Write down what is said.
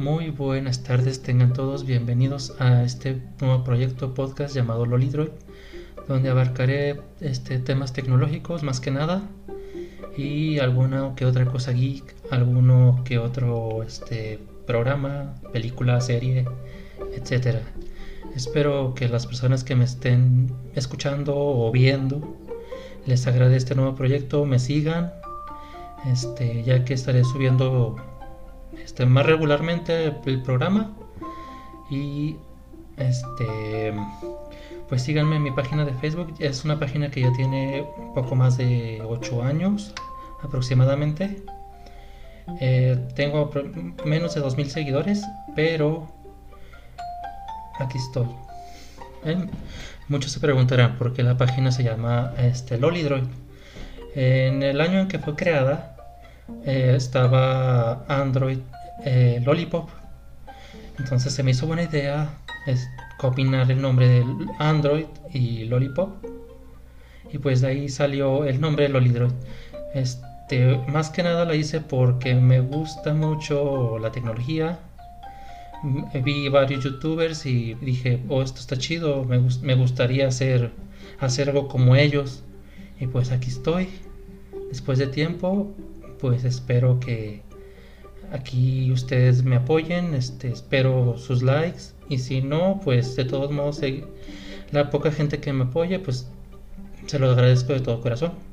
Muy buenas tardes, tengan todos bienvenidos a este nuevo proyecto podcast llamado Lolidroid, donde abarcaré este, temas tecnológicos más que nada y alguna que otra cosa geek, alguno que otro este, programa, película, serie, etcétera. Espero que las personas que me estén escuchando o viendo les agrade este nuevo proyecto, me sigan, este, ya que estaré subiendo este, más regularmente el programa. Y este pues síganme en mi página de Facebook. Es una página que ya tiene poco más de 8 años aproximadamente. Eh, tengo menos de 2000 seguidores pero aquí estoy. Muchos se preguntarán por qué la página se llama este Lolidroid en el año en que fue creada eh, estaba Android eh, Lollipop. Entonces se me hizo buena idea es, combinar el nombre de Android y Lollipop. Y pues de ahí salió el nombre de Lolidroid. Este, más que nada lo hice porque me gusta mucho la tecnología. Vi varios youtubers y dije, oh, esto está chido, me, me gustaría hacer, hacer algo como ellos. Y pues aquí estoy. Después de tiempo, pues espero que aquí ustedes me apoyen, este, espero sus likes y si no, pues de todos modos la poca gente que me apoya, pues se lo agradezco de todo corazón.